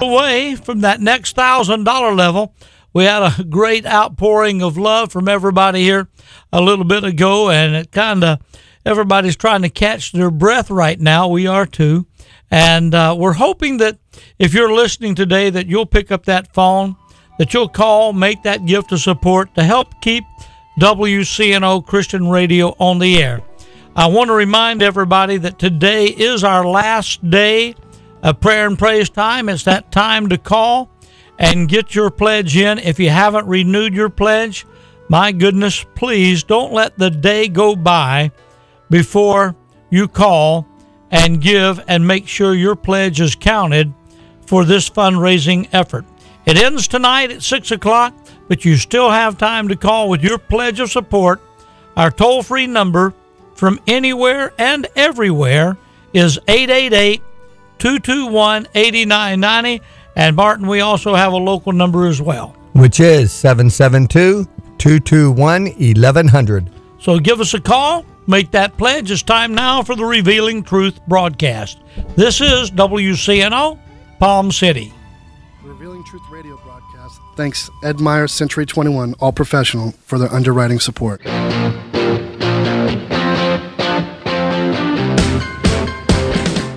away from that next thousand dollar level. We had a great outpouring of love from everybody here a little bit ago, and it kind of everybody's trying to catch their breath right now. We are too, and uh, we're hoping that if you're listening today, that you'll pick up that phone, that you'll call, make that gift of support to help keep WCNO Christian Radio on the air. I want to remind everybody that today is our last day of prayer and praise time. It's that time to call and get your pledge in. If you haven't renewed your pledge, my goodness, please don't let the day go by before you call and give and make sure your pledge is counted for this fundraising effort. It ends tonight at 6 o'clock, but you still have time to call with your pledge of support. Our toll free number from anywhere and everywhere is 888 221 8990. And Martin, we also have a local number as well, which is 772 221 1100. So give us a call, make that pledge. It's time now for the Revealing Truth broadcast. This is WCNO, Palm City. Revealing Truth Radio broadcast. Thanks, Ed Meyer, Century 21, all professional, for their underwriting support.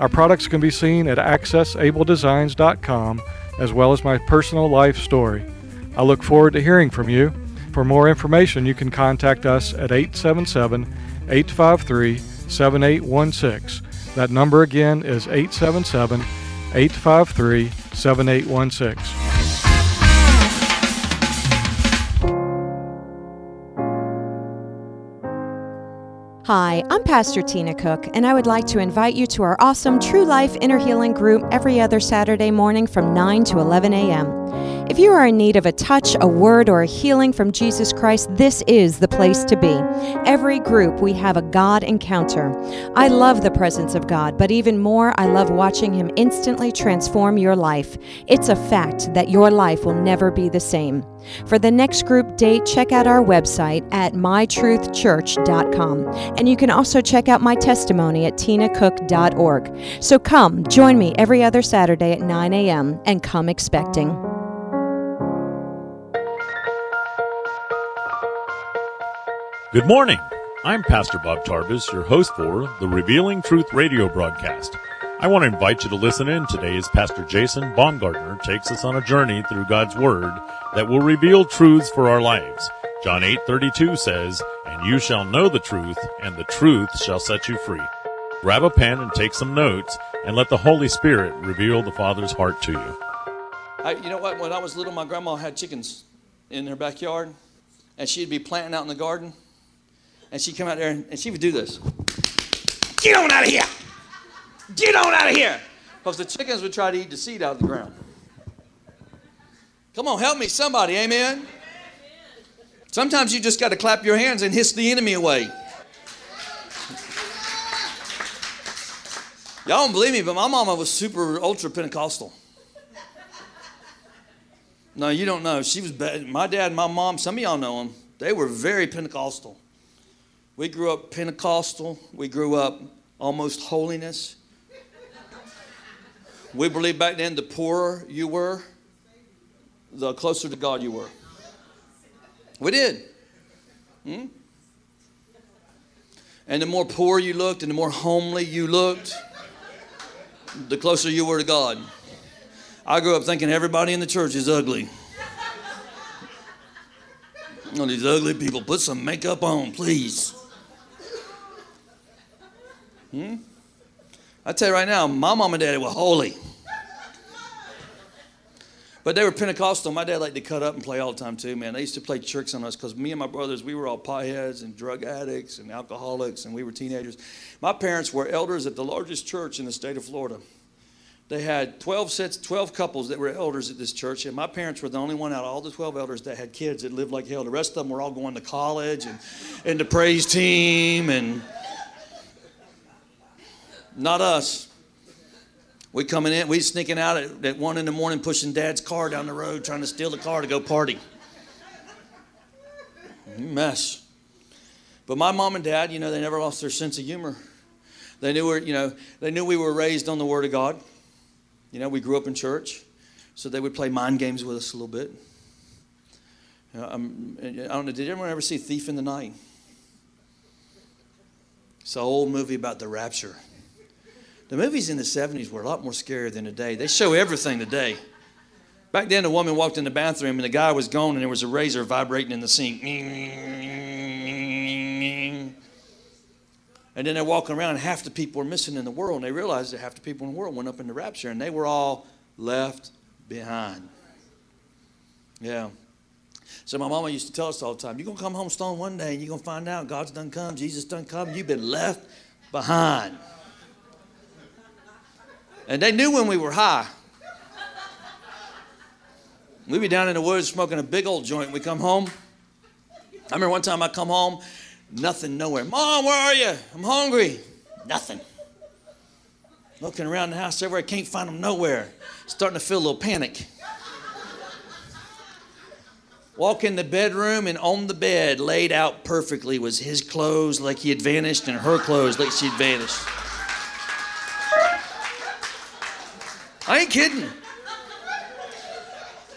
Our products can be seen at accessabledesigns.com as well as my personal life story. I look forward to hearing from you. For more information, you can contact us at 877 853 7816. That number again is 877 853 7816. Hi, I'm Pastor Tina Cook, and I would like to invite you to our awesome True Life Inner Healing group every other Saturday morning from 9 to 11 a.m. If you are in need of a touch, a word, or a healing from Jesus Christ, this is the place to be. Every group, we have a God encounter. I love the presence of God, but even more, I love watching Him instantly transform your life. It's a fact that your life will never be the same. For the next group date, check out our website at mytruthchurch.com. And you can also check out my testimony at tinacook.org. So come, join me every other Saturday at 9 a.m. and come expecting. Good morning. I'm Pastor Bob Tarbus, your host for the Revealing Truth radio broadcast. I want to invite you to listen in today as Pastor Jason Baumgartner takes us on a journey through God's Word that will reveal truths for our lives. John 8:32 says, "And you shall know the truth, and the truth shall set you free." Grab a pen and take some notes, and let the Holy Spirit reveal the Father's heart to you. I, you know what? When I was little, my grandma had chickens in her backyard and she'd be planting out in the garden, and she'd come out there and, she would do this. Get on out of here! Get on out of here! Because the chickens would try to eat the seed out of the ground. Come on, help me, somebody, amen? Sometimes you just got to clap your hands and hiss the enemy away. Y'all don't believe me, but my mama was super ultra Pentecostal. No, you don't know. She was bad. My dad and my mom, some of y'all know them, they were very Pentecostal. We grew up Pentecostal. We grew up almost holiness. We believed back then the poorer you were, the closer to God you were. We did. Hmm? And the more poor you looked and the more homely you looked, the closer you were to God. I grew up thinking everybody in the church is ugly. Oh, these ugly people, put some makeup on, please. Hmm? I tell you right now, my mom and daddy were holy. But they were Pentecostal. My dad liked to cut up and play all the time too, man. They used to play tricks on us because me and my brothers, we were all pieheads and drug addicts and alcoholics, and we were teenagers. My parents were elders at the largest church in the state of Florida. They had 12 sets, 12 couples that were elders at this church, and my parents were the only one out of all the 12 elders that had kids that lived like hell. The rest of them were all going to college and, and the praise team, and not us. We coming in, we sneaking out at, at one in the morning, pushing dad's car down the road, trying to steal the car to go party. Mess. But my mom and dad, you know, they never lost their sense of humor. They knew, we you know, they knew we were raised on the Word of God. You know, we grew up in church, so they would play mind games with us a little bit. You know, I don't know, did anyone ever see Thief in the Night? It's an old movie about the rapture. The movies in the 70s were a lot more scary than today. They show everything today. Back then, a woman walked in the bathroom and the guy was gone and there was a razor vibrating in the sink. And then they're walking around and half the people were missing in the world and they realized that half the people in the world went up in the rapture and they were all left behind. Yeah. So my mama used to tell us all the time, you're going to come home stone one day and you're going to find out God's done come, Jesus done come, you've been left behind. And they knew when we were high. We'd be down in the woods smoking a big old joint. We come home. I remember one time I come home, nothing nowhere. Mom, where are you? I'm hungry. Nothing. Looking around the house everywhere, can't find them nowhere. Starting to feel a little panic. Walk in the bedroom, and on the bed, laid out perfectly, was his clothes like he had vanished, and her clothes like she had vanished. I ain't kidding.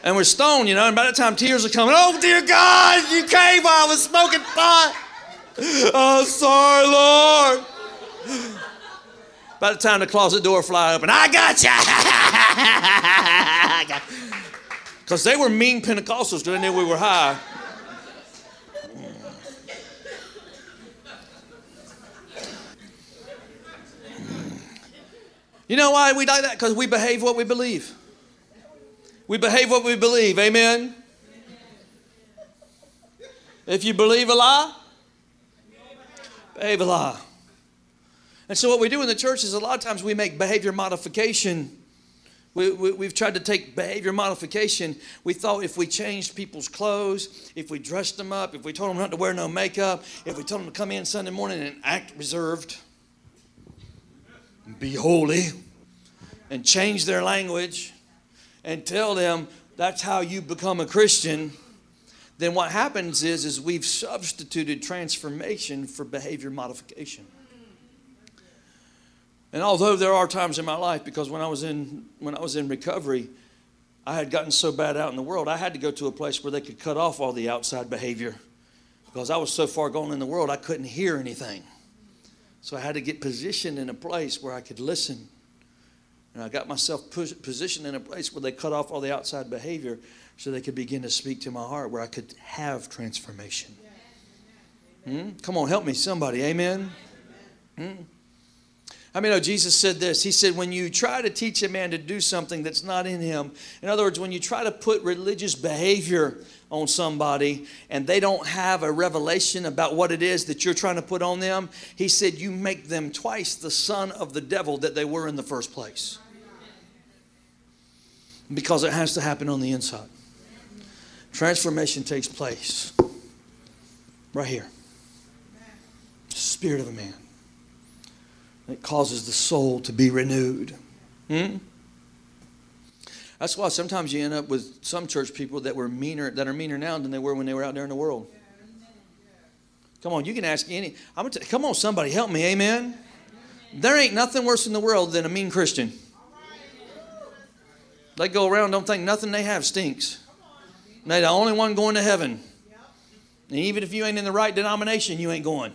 And we're stoned, you know, and by the time tears are coming, oh dear God, you came while I was smoking pot. Oh, sorry, Lord. By the time the closet door fly open, I got you. Because they were mean Pentecostals because they knew we were high. You know why we like that? Because we behave what we believe. We behave what we believe. Amen. If you believe a lie, behave a lie. And so, what we do in the church is a lot of times we make behavior modification. We, we, have tried to take behavior modification. We thought if we changed people's clothes, if we dressed them up, if we told them not to wear no makeup, if we told them to come in Sunday morning and act reserved, be holy and change their language and tell them that's how you become a Christian, then what happens is, is we've substituted transformation for behavior modification. And although there are times in my life, because when I was in when I was in recovery, I had gotten so bad out in the world, I had to go to a place where they could cut off all the outside behavior. Because I was so far gone in the world, I couldn't hear anything. So I had to get positioned in a place where I could listen. And I got myself positioned in a place where they cut off all the outside behavior so they could begin to speak to my heart where I could have transformation. Hmm? Come on, help me, somebody. Amen. Hmm? I mean, oh, Jesus said this. He said, when you try to teach a man to do something that's not in him, in other words, when you try to put religious behavior on somebody and they don't have a revelation about what it is that you're trying to put on them, he said, you make them twice the son of the devil that they were in the first place. Because it has to happen on the inside. Transformation takes place right here. Spirit of a man. It causes the soul to be renewed. Hmm? That's why sometimes you end up with some church people that were meaner that are meaner now than they were when they were out there in the world. Come on, you can ask any. I'm gonna t- come on, somebody help me, amen. There ain't nothing worse in the world than a mean Christian. They go around, don't think nothing they have stinks. They're the only one going to heaven. And even if you ain't in the right denomination, you ain't going.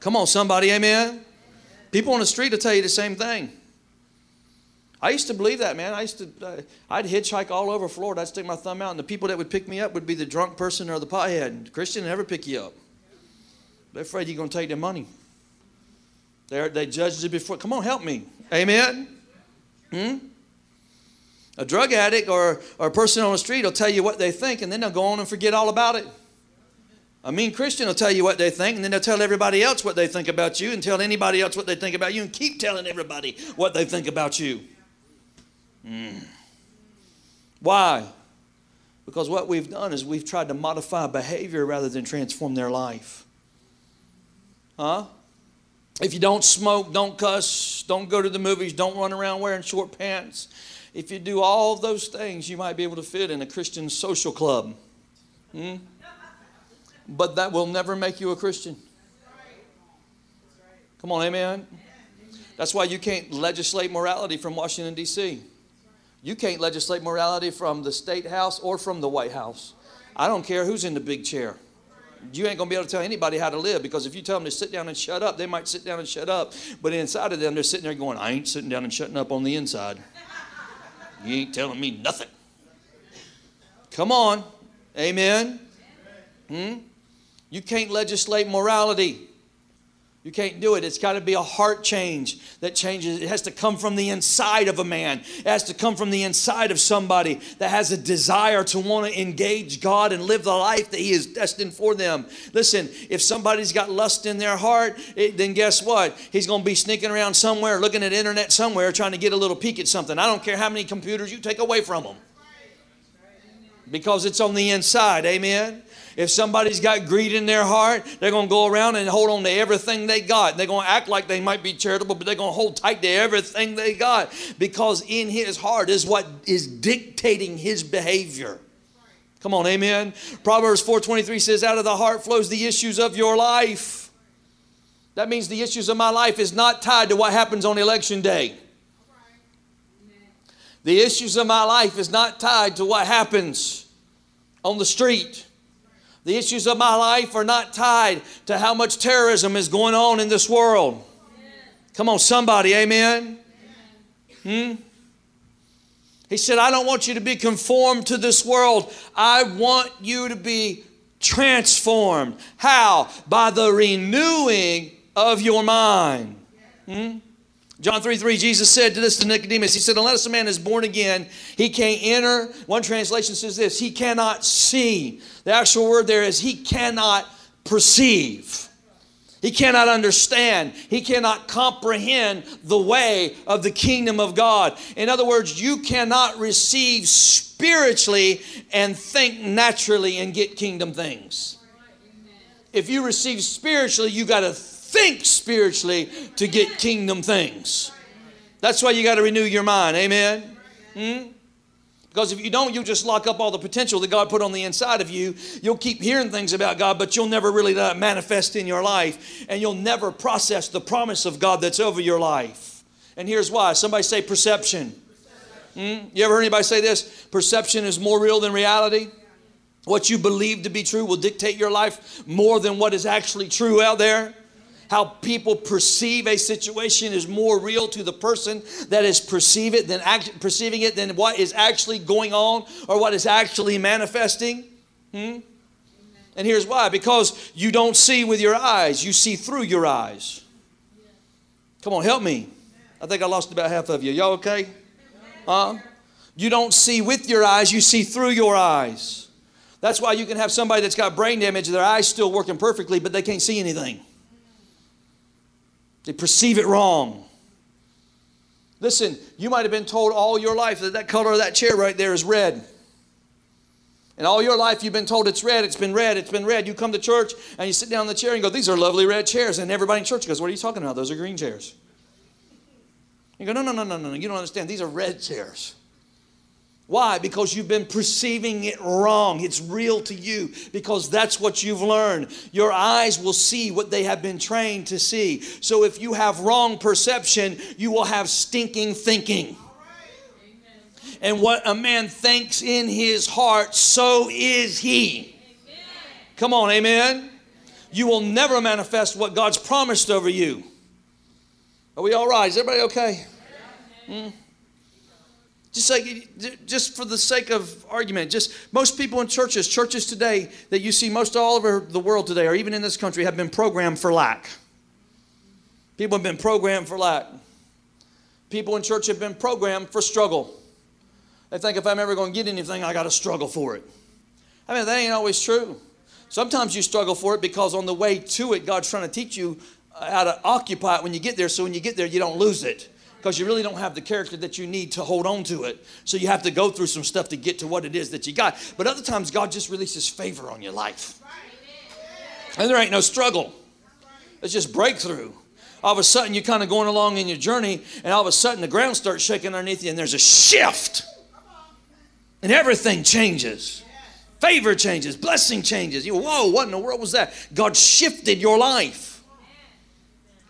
Come on, somebody, amen. People on the street will tell you the same thing. I used to believe that, man. I used to, uh, I'd hitchhike all over Florida. I'd stick my thumb out, and the people that would pick me up would be the drunk person or the pothead. The Christian never pick you up. They're afraid you're going to take their money. They're, they judged you before. Come on, help me. Amen. Hmm? A drug addict or, or a person on the street will tell you what they think, and then they'll go on and forget all about it. A mean Christian will tell you what they think, and then they'll tell everybody else what they think about you, and tell anybody else what they think about you, and keep telling everybody what they think about you. Mm. Why? Because what we've done is we've tried to modify behavior rather than transform their life. Huh? If you don't smoke, don't cuss, don't go to the movies, don't run around wearing short pants, if you do all those things, you might be able to fit in a Christian social club. Hmm? But that will never make you a Christian. Come on, amen. That's why you can't legislate morality from Washington, D.C. You can't legislate morality from the state house or from the White House. I don't care who's in the big chair. You ain't gonna be able to tell anybody how to live because if you tell them to sit down and shut up, they might sit down and shut up. But inside of them, they're sitting there going, I ain't sitting down and shutting up on the inside. You ain't telling me nothing. Come on. Amen. Hmm? You can't legislate morality. You can't do it. It's got to be a heart change that changes. It has to come from the inside of a man. It has to come from the inside of somebody that has a desire to want to engage God and live the life that He is destined for them. Listen, if somebody's got lust in their heart, it, then guess what? He's going to be sneaking around somewhere, looking at internet somewhere, trying to get a little peek at something. I don't care how many computers you take away from them because it's on the inside. Amen. If somebody's got greed in their heart, they're going to go around and hold on to everything they got. They're going to act like they might be charitable, but they're going to hold tight to everything they got because in his heart is what is dictating his behavior. Come on, amen. Proverbs 4:23 says out of the heart flows the issues of your life. That means the issues of my life is not tied to what happens on election day. The issues of my life is not tied to what happens on the street. The issues of my life are not tied to how much terrorism is going on in this world. Come on, somebody, amen? Hmm? He said, I don't want you to be conformed to this world. I want you to be transformed. How? By the renewing of your mind. Hmm? John 3 3, Jesus said to this to Nicodemus, He said, Unless a man is born again, he can't enter. One translation says this, he cannot see. The actual word there is he cannot perceive. He cannot understand. He cannot comprehend the way of the kingdom of God. In other words, you cannot receive spiritually and think naturally and get kingdom things. If you receive spiritually, you got to think spiritually to get kingdom things. That's why you got to renew your mind. Amen. Hmm? Because if you don't, you'll just lock up all the potential that God put on the inside of you. You'll keep hearing things about God, but you'll never really let it manifest in your life. And you'll never process the promise of God that's over your life. And here's why. Somebody say perception. Hmm? You ever heard anybody say this? Perception is more real than reality. What you believe to be true will dictate your life more than what is actually true out there how people perceive a situation is more real to the person that is perceive it than act, perceiving it than what is actually going on or what is actually manifesting. Hmm? And here's why because you don't see with your eyes, you see through your eyes. Come on, help me. I think I lost about half of you. Y'all okay? Huh? You don't see with your eyes, you see through your eyes. That's why you can have somebody that's got brain damage, their eyes still working perfectly, but they can't see anything. They perceive it wrong. Listen, you might have been told all your life that that color of that chair right there is red. And all your life you've been told it's red, it's been red, it's been red. You come to church and you sit down in the chair and go, These are lovely red chairs. And everybody in church goes, What are you talking about? Those are green chairs. You go, No, no, no, no, no, you don't understand. These are red chairs. Why? Because you've been perceiving it wrong. It's real to you because that's what you've learned. Your eyes will see what they have been trained to see. So if you have wrong perception, you will have stinking thinking. And what a man thinks in his heart, so is he. Come on, amen. You will never manifest what God's promised over you. Are we all right? Is everybody okay? Hmm? Just like, just for the sake of argument, just most people in churches, churches today that you see most all over the world today, or even in this country, have been programmed for lack. People have been programmed for lack. People in church have been programmed for struggle. They think if I'm ever going to get anything, I got to struggle for it. I mean, that ain't always true. Sometimes you struggle for it because on the way to it, God's trying to teach you how to occupy it when you get there, so when you get there, you don't lose it because you really don't have the character that you need to hold on to it. So you have to go through some stuff to get to what it is that you got. But other times, God just releases favor on your life. And there ain't no struggle, it's just breakthrough. All of a sudden, you're kind of going along in your journey, and all of a sudden, the ground starts shaking underneath you, and there's a shift. And everything changes. Favor changes, blessing changes. You, whoa, what in the world was that? God shifted your life.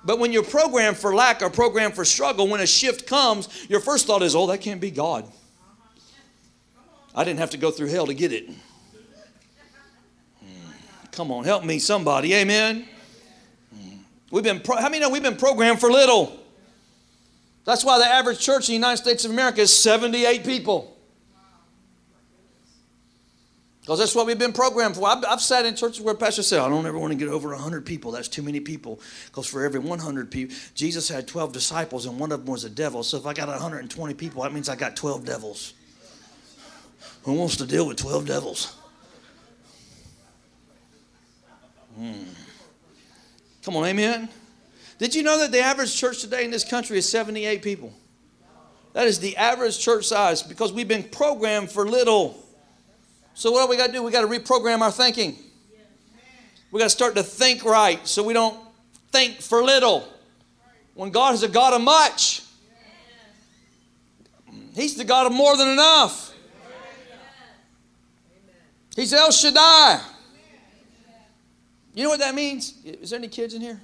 But when you're programmed for lack or programmed for struggle, when a shift comes, your first thought is, oh, that can't be God. I didn't have to go through hell to get it. Hmm. Come on, help me, somebody. Amen. Hmm. We've been pro- how many know we've been programmed for little? That's why the average church in the United States of America is 78 people. Because that's what we've been programmed for. I've, I've sat in churches where pastors say, I don't ever want to get over 100 people. That's too many people. Because for every 100 people, Jesus had 12 disciples and one of them was a devil. So if I got 120 people, that means I got 12 devils. Who wants to deal with 12 devils? Hmm. Come on, amen. Did you know that the average church today in this country is 78 people? That is the average church size because we've been programmed for little. So what do we got to do? We got to reprogram our thinking. We got to start to think right so we don't think for little. When God is a God of much, He's the God of more than enough. He's El Shaddai. You know what that means? Is there any kids in here?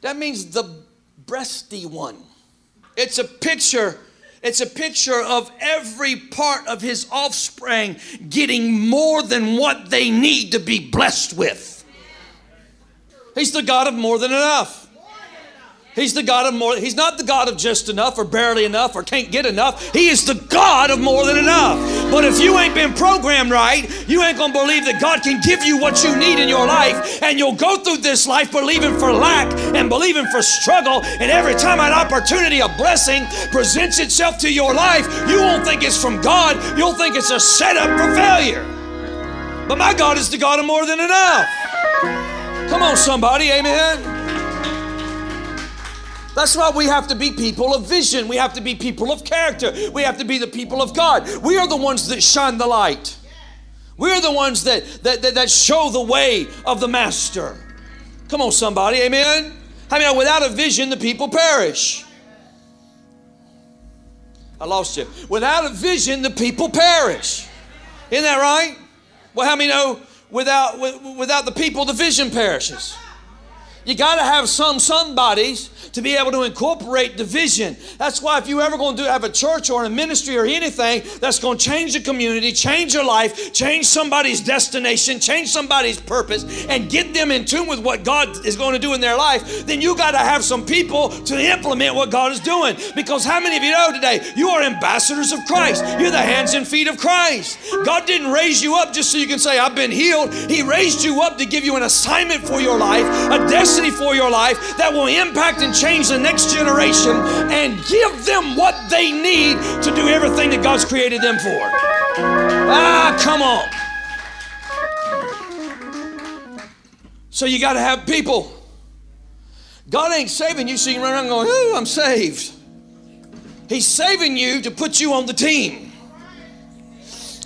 That means the breasty one. It's a picture it's a picture of every part of his offspring getting more than what they need to be blessed with. He's the God of more than enough. He's the God of more. He's not the God of just enough or barely enough or can't get enough. He is the God of more than enough. But if you ain't been programmed right, you ain't to believe that God can give you what you need in your life. And you'll go through this life believing for lack and believing for struggle. And every time an opportunity, a blessing presents itself to your life, you won't think it's from God. You'll think it's a setup for failure. But my God is the God of more than enough. Come on, somebody. Amen. That's why we have to be people of vision. We have to be people of character. We have to be the people of God. We are the ones that shine the light. We're the ones that, that, that, that show the way of the Master. Come on, somebody. Amen. I mean, without a vision, the people perish. I lost you. Without a vision, the people perish. Isn't that right? Well, how many know without, without the people, the vision perishes? You got to have some somebodies to be able to incorporate division. That's why if you ever going to have a church or a ministry or anything that's going to change the community, change your life, change somebody's destination, change somebody's purpose, and get them in tune with what God is going to do in their life, then you got to have some people to implement what God is doing. Because how many of you know today you are ambassadors of Christ? You're the hands and feet of Christ. God didn't raise you up just so you can say, I've been healed. He raised you up to give you an assignment for your life, a destiny destiny for your life that will impact and change the next generation and give them what they need to do everything that God's created them for. Ah, come on. So you got to have people. God ain't saving you so you can run around going, Ooh, I'm saved. He's saving you to put you on the team.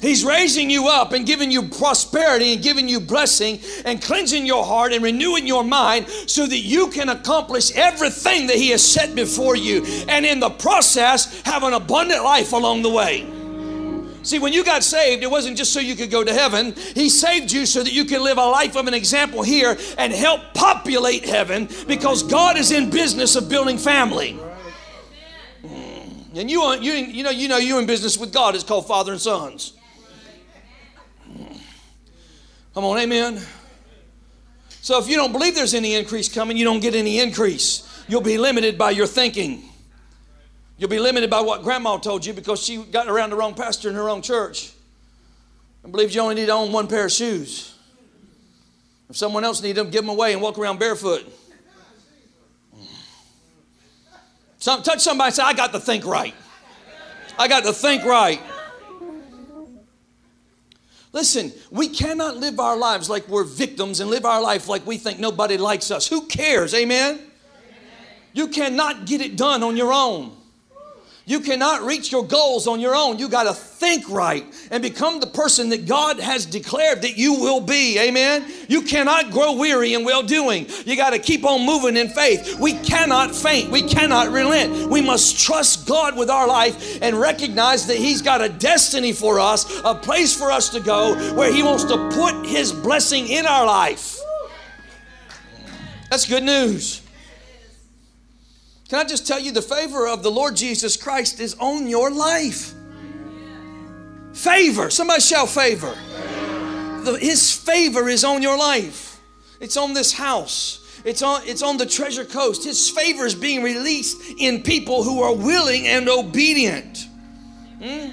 He's raising you up and giving you prosperity and giving you blessing and cleansing your heart and renewing your mind so that you can accomplish everything that He has set before you and in the process have an abundant life along the way. See, when you got saved, it wasn't just so you could go to heaven. He saved you so that you can live a life of an example here and help populate heaven because God is in business of building family. Mm. And you, you, you know, you know, you're in business with God. It's called father and sons. Come on, amen. So if you don't believe there's any increase coming, you don't get any increase. You'll be limited by your thinking. You'll be limited by what grandma told you because she got around the wrong pastor in her own church and believed you only need to own one pair of shoes. If someone else needs them, give them away and walk around barefoot. Some, touch somebody and say, I got to think right. I got to think right. Listen, we cannot live our lives like we're victims and live our life like we think nobody likes us. Who cares? Amen? You cannot get it done on your own. You cannot reach your goals on your own. You got to think right and become the person that God has declared that you will be. Amen. You cannot grow weary in well doing. You got to keep on moving in faith. We cannot faint. We cannot relent. We must trust God with our life and recognize that He's got a destiny for us, a place for us to go where He wants to put His blessing in our life. That's good news. Can I just tell you the favor of the Lord Jesus Christ is on your life? Favor. Somebody shout favor. The, his favor is on your life. It's on this house. It's on, it's on the treasure coast. His favor is being released in people who are willing and obedient. Hmm?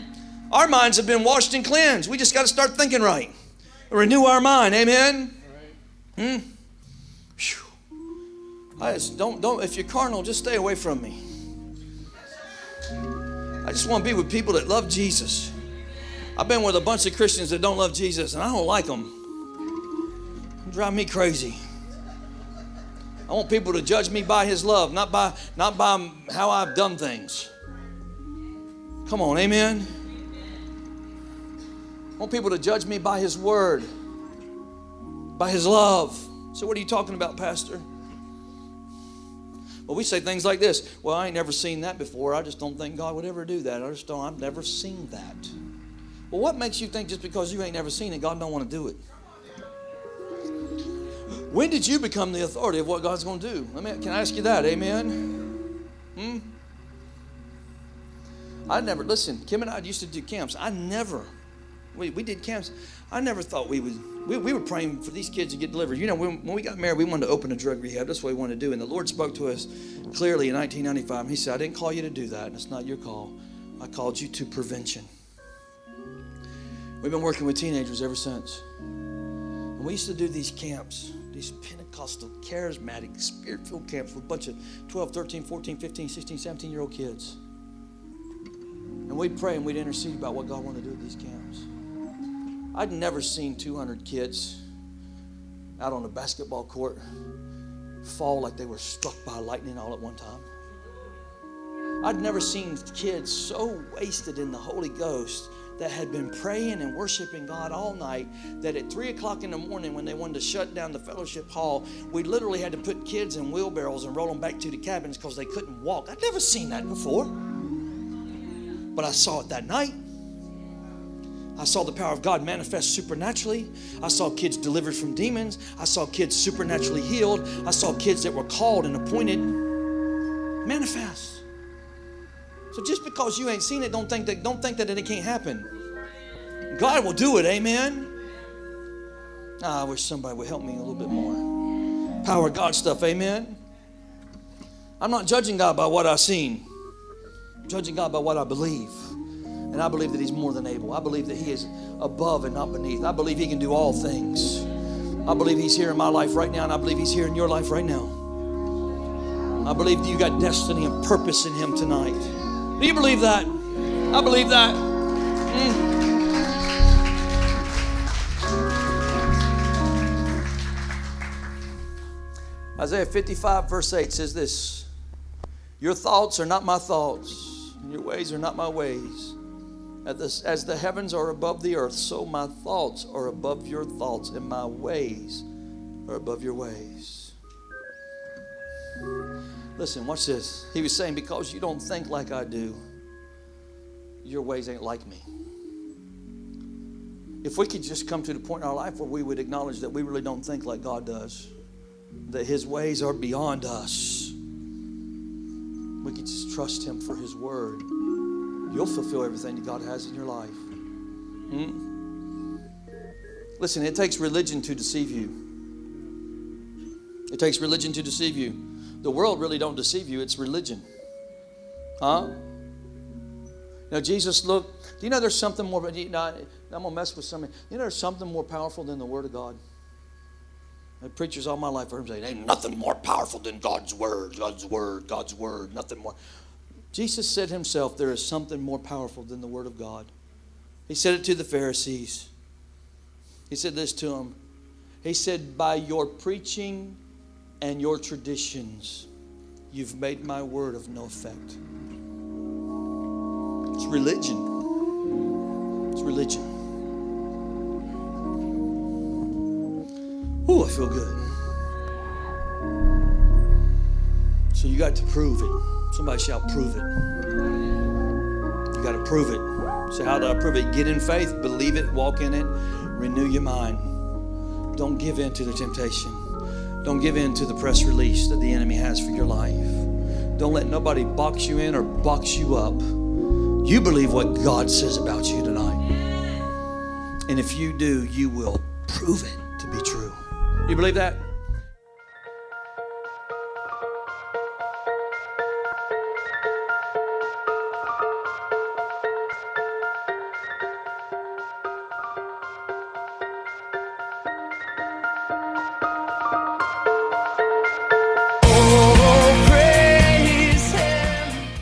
Our minds have been washed and cleansed. We just got to start thinking right. Renew our mind. Amen. Hmm? I just don't don't if you're carnal, just stay away from me. I just want to be with people that love Jesus. I've been with a bunch of Christians that don't love Jesus, and I don't like them. They drive me crazy. I want people to judge me by His love, not by not by how I've done things. Come on, Amen. I want people to judge me by His word, by His love. So, what are you talking about, Pastor? Well, we say things like this Well, I ain't never seen that before. I just don't think God would ever do that. I just don't, I've never seen that. Well, what makes you think just because you ain't never seen it, God don't want to do it? When did you become the authority of what God's going to do? Let me, can I ask you that? Amen? Hmm? I never, listen, Kim and I used to do camps. I never, we, we did camps. I never thought we would we, we were praying for these kids to get delivered. You know, when, when we got married, we wanted to open a drug rehab. That's what we wanted to do. And the Lord spoke to us clearly in 1995. He said, I didn't call you to do that, and it's not your call. I called you to prevention. We've been working with teenagers ever since. And we used to do these camps, these Pentecostal, charismatic, spirit filled camps with a bunch of 12, 13, 14, 15, 16, 17 year old kids. And we'd pray and we'd intercede about what God wanted to do at these camps. I'd never seen 200 kids out on a basketball court fall like they were struck by lightning all at one time. I'd never seen kids so wasted in the Holy Ghost that had been praying and worshiping God all night that at 3 o'clock in the morning, when they wanted to shut down the fellowship hall, we literally had to put kids in wheelbarrows and roll them back to the cabins because they couldn't walk. I'd never seen that before. But I saw it that night. I saw the power of God manifest supernaturally. I saw kids delivered from demons. I saw kids supernaturally healed. I saw kids that were called and appointed manifest. So just because you ain't seen it, don't think that don't think that it can't happen. God will do it, amen. Ah, I wish somebody would help me a little bit more. Power of God stuff, amen. I'm not judging God by what I've seen. I'm judging God by what I believe. And I believe that He's more than able. I believe that He is above and not beneath. I believe He can do all things. I believe He's here in my life right now, and I believe He's here in your life right now. I believe that you got destiny and purpose in Him tonight. Do you believe that? I believe that. Mm. Isaiah 55, verse 8 says this Your thoughts are not my thoughts, and your ways are not my ways. As the heavens are above the earth, so my thoughts are above your thoughts, and my ways are above your ways. Listen, watch this. He was saying, Because you don't think like I do, your ways ain't like me. If we could just come to the point in our life where we would acknowledge that we really don't think like God does, that His ways are beyond us, we could just trust Him for His word you'll fulfill everything that God has in your life. Hmm? Listen, it takes religion to deceive you. It takes religion to deceive you. The world really don't deceive you, it's religion. Huh? Now Jesus looked, do you know there's something more, you I'm gonna mess with something. You know there's something more powerful than the Word of God? I preachers all my life heard him say, ain't nothing more powerful than God's Word, God's Word, God's Word, nothing more. Jesus said himself, There is something more powerful than the Word of God. He said it to the Pharisees. He said this to them. He said, By your preaching and your traditions, you've made my word of no effect. It's religion. It's religion. Ooh, I feel good. So you got to prove it. Somebody shall prove it. You got to prove it. So, how do I prove it? Get in faith, believe it, walk in it, renew your mind. Don't give in to the temptation. Don't give in to the press release that the enemy has for your life. Don't let nobody box you in or box you up. You believe what God says about you tonight. And if you do, you will prove it to be true. You believe that?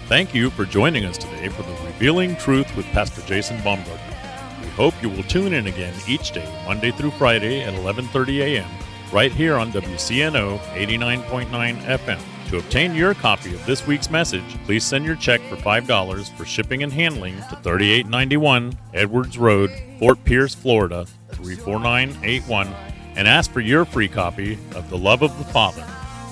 Thank you for joining us today for the Revealing Truth with Pastor Jason Baumgartner. We hope you will tune in again each day, Monday through Friday at 11:30 a.m. right here on WCNO 89.9 FM. To obtain your copy of this week's message, please send your check for $5 for shipping and handling to 3891 Edwards Road, Fort Pierce, Florida 34981 and ask for your free copy of The Love of the Father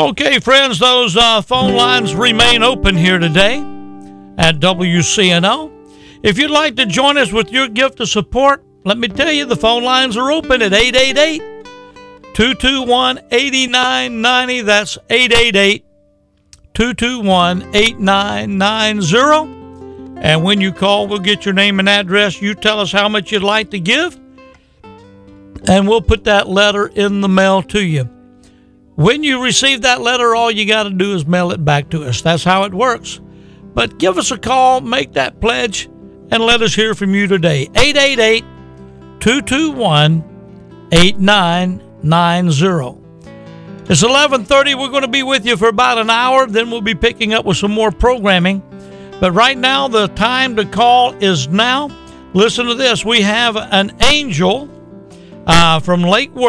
Okay, friends, those uh, phone lines remain open here today at WCNO. If you'd like to join us with your gift of support, let me tell you the phone lines are open at 888 221 8990. That's 888 221 8990. And when you call, we'll get your name and address. You tell us how much you'd like to give, and we'll put that letter in the mail to you. When you receive that letter, all you got to do is mail it back to us. That's how it works. But give us a call, make that pledge, and let us hear from you today. 888 221 8990. It's 11:30. We're going to be with you for about an hour, then we'll be picking up with some more programming. But right now the time to call is now. Listen to this. We have an angel uh, from Lake Worth